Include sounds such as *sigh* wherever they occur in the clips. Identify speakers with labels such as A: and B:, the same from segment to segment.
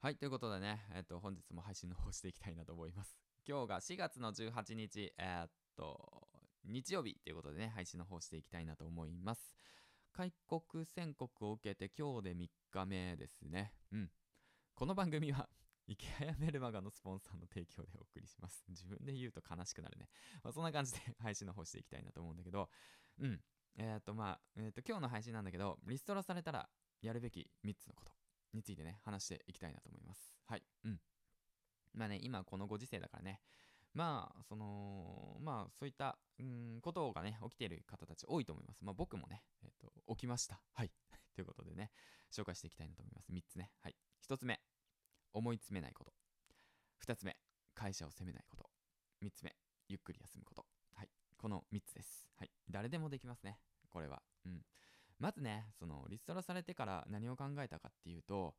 A: はい、ということでね、えっと、本日も配信の方していきたいなと思います。今日が4月の18日、えーっと、日曜日ということでね、配信の方していきたいなと思います。開国宣告を受けて今日で3日目ですね。うん。この番組は、*laughs* 池谷メルマガのスポンサーの提供でお送りします。自分で言うと悲しくなるね。まあ、そんな感じで *laughs* 配信の方していきたいなと思うんだけど、うん。えーっと、まあ、えーっと、今日の配信なんだけど、リストラされたらやるべき3つのこと。についてね、話していきたいなと思います。はい。うん。まあね、今このご時世だからね、まあ、その、まあ、そういった、うん、ことがね、起きている方たち多いと思います。まあ、僕もね、えっ、と、起きました。はい。*laughs* ということでね、紹介していきたいなと思います。3つね。はい。1つ目、思い詰めないこと。2つ目、会社を責めないこと。3つ目、ゆっくり休むこと。はい。この3つです。はい。誰でもできますね。これは。うん。まずね、そのリストラされてから何を考えたかっていうと、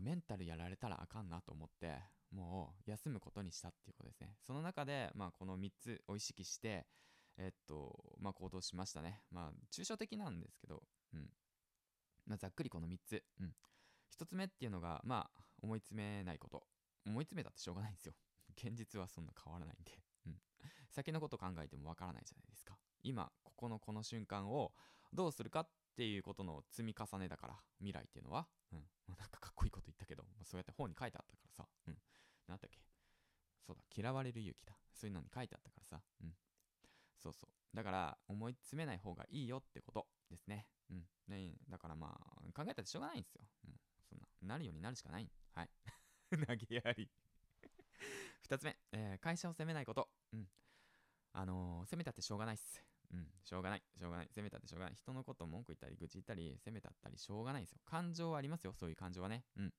A: メンタルやられたらあかんなと思って、もう休むことにしたっていうことですね。その中で、まあこの3つを意識して、えっと、まあ行動しましたね。まあ抽象的なんですけど、うん。まあざっくりこの3つ。うん。1つ目っていうのが、まあ思い詰めないこと。思い詰めたってしょうがないんですよ。*laughs* 現実はそんな変わらないんで。うん。先のこと考えてもわからないじゃないですか。今、ここのこの瞬間をどうするかっっていうことの積み重ねだから、未来っていうのは。うん。まなんかかっこいいこと言ったけど、そうやって本に書いてあったからさ。うん。なんだっけ？そうだ、嫌われる勇気だ。そういうのに書いてあったからさ。うん。そうそう。だから、思い詰めない方がいいよってことですね。うん。ねだからまあ、考えたってしょうがないんですよ。うん。そんな、なるようになるしかない。はい。*laughs* 投げやり。*laughs* 二つ目、えー会社を責めないこと。うん。あのー責めたってしょうがないっす。うん、しょうがない、しょうがない、責めたってしょうがない。人のこと文句言ったり、愚痴言ったり、責めたったり、しょうがないんですよ。感情はありますよ、そういう感情はね。うん。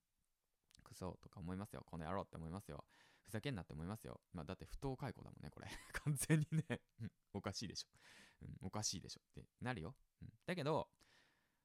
A: クソとか思いますよ。この野郎って思いますよ。ふざけんなって思いますよ。まあ、だって不当解雇だもんね、これ。*laughs* 完全にね、うん、おかしいでしょ。うん、おかしいでしょってなるよ。うん。だけど、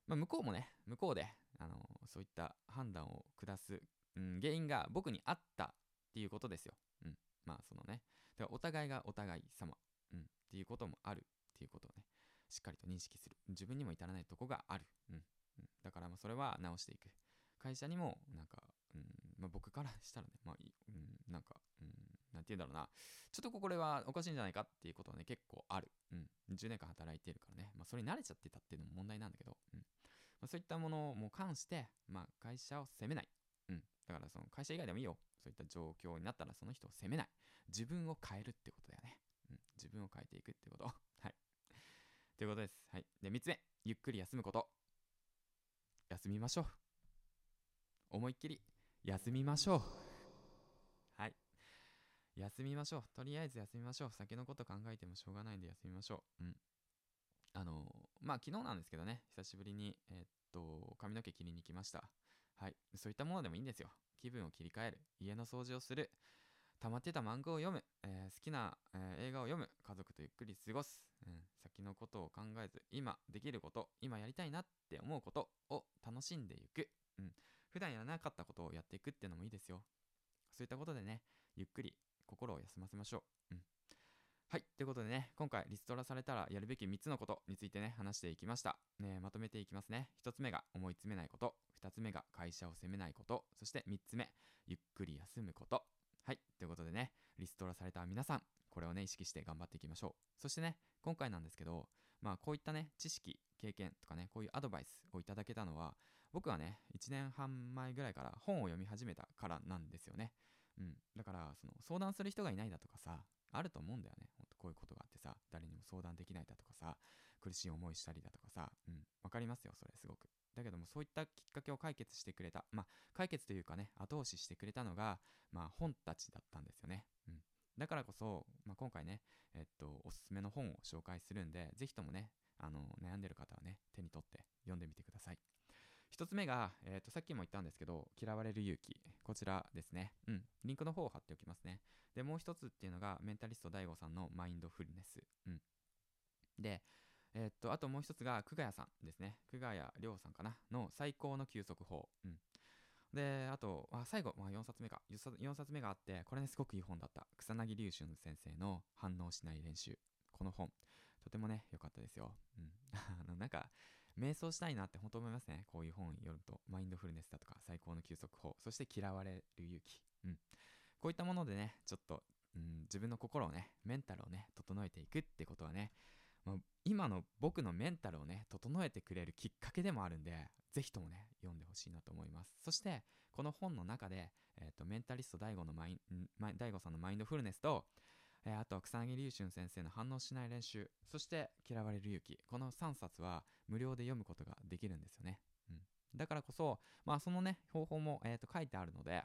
A: まあ、向こうもね、向こうで、あのーそういった判断を下す、うん、原因が僕にあったっていうことですよ。うん。まあ、そのね。お互いがお互い様。うん。っていうこともあるっていうことをね、しっかりと認識する。自分にも至らないとこがある。うん。うん、だから、まあ、それは直していく。会社にも、なんか、うん、まあ、僕からしたらね、まあ、うん、なんか、うん、なんて言うんだろうな。ちょっとこれはおかしいんじゃないかっていうことはね、結構ある。うん。10年間働いてるからね。まあ、それに慣れちゃってたっていうのも問題なんだけど、うん。まあ、そういったものをもう関して、まあ、会社を責めない。うん。だから、その会社以外でもいいよ。そういった状況になったら、その人を責めない。自分を変えるってことだよね。うん。自分を変えていくってこと。ということです。はい。で、3つ目。ゆっくり休むこと。休みましょう。思いっきり休みましょう。はい。休みましょう。とりあえず休みましょう。先のこと考えてもしょうがないんで休みましょう。うん。あのーまあ、昨日なんですけどね、久しぶりに、えーっと、髪の毛切りに来ました。はい。そういったものでもいいんですよ。気分を切り替える。家の掃除をする。溜まってた漫画を読む。えー好きな、えー映画を読む。家族とゆっくり過ごす。うん。先のことを考えず、今できること、今やりたいなって思うことを楽しんでいく。うん。普段やらなかったことをやっていくっていうのもいいですよ。そういったことでね、ゆっくり心を休ませましょう。うん。はい。ということでね、今回リストラされたらやるべき3つのことについてね、話していきました。ね、まとめていきますね。1つ目が思い詰めないこと。2つ目が会社を責めないこと。そして3つ目、ゆっくり休むこと。はい。ということでね、リストラされた皆さん、これをね、意識して頑張っていきましょう。そしてね、今回なんですけど、まあ、こういったね、知識、経験とかね、こういうアドバイスをいただけたのは、僕はね、1年半前ぐらいから本を読み始めたからなんですよね。うん。だから、その、相談する人がいないだとかさ、あると思うんだよね。ほんとこういうことがあってさ、誰にも相談できないだとかさ、苦しい思いしたりだとかさ、うん。わかりますよ、それ、すごく。だけども、そういったきっかけを解決してくれた。まあ、解決というかね、後押ししてくれたのが、まあ、本たちだったんですよね。うん。だからこそ、まあ、今回ね、えっと、おすすめの本を紹介するんで、ぜひともね、あの、悩んでる方はね、手に取って読んでみてください。一つ目が、えっ、と、さっきも言ったんですけど、嫌われる勇気。こちらですね。うん。リンクの方を貼っておきますね。で、もう一つっていうのが、メンタリスト DAIGO さんのマインドフルネス。うん。で、えっと、あともう一つが、久我谷さんですね。久我谷亮さんかなの最高の休息法。うん。で、あと、あ最後、まあ、4冊目か。4冊目があって、これね、すごくいい本だった。草薙龍春先生の反応しない練習。この本、とてもね、良かったですよ。うん。*laughs* あの、なんか、瞑想したいなって本当思いますね。こういう本読むと。マインドフルネスだとか、最高の休息法。そして嫌われる勇気、うん、こういったものでねちょっと、うん、自分の心をねメンタルをね整えていくってことはね、まあ、今の僕のメンタルをね整えてくれるきっかけでもあるんでぜひともね読んでほしいなと思います。そしてこの本の中で、えーと、メンタリスト DAIGO のマイン DAIGO さんのマインドフルネスとえー、あとは草薙龍瞬先生の反応しない練習そして嫌われる勇気。この3冊は無料で読むことができるんですよね、うん、だからこそまあそのね方法も、えー、と書いてあるので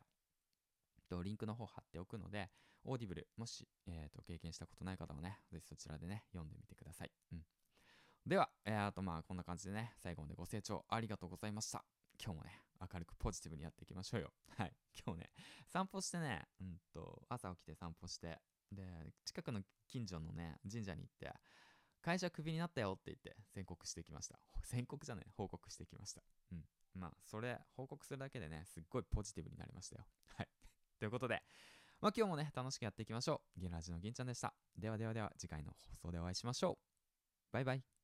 A: とリンクの方貼っておくのでオーディブルもし、えー、と経験したことない方はねぜひそちらでね読んでみてください、うん、では、えー、あとまあこんな感じでね最後までご清聴ありがとうございました。今日もね明るくポジティブにやっていきましょうよ。*laughs* はい。今日ね散歩してねうんと朝起きて散歩してで近くの近所のね神社に行って会社クビになったよって言って宣告してきました。宣告じゃない報告してきました。うん。まあそれ報告するだけでねすっごいポジティブになりましたよ。はい。ということでまあ今日もね楽しくやっていきましょう。銀ラジの銀ちゃんでした。ではではでは次回の放送でお会いしましょう。バイバイ。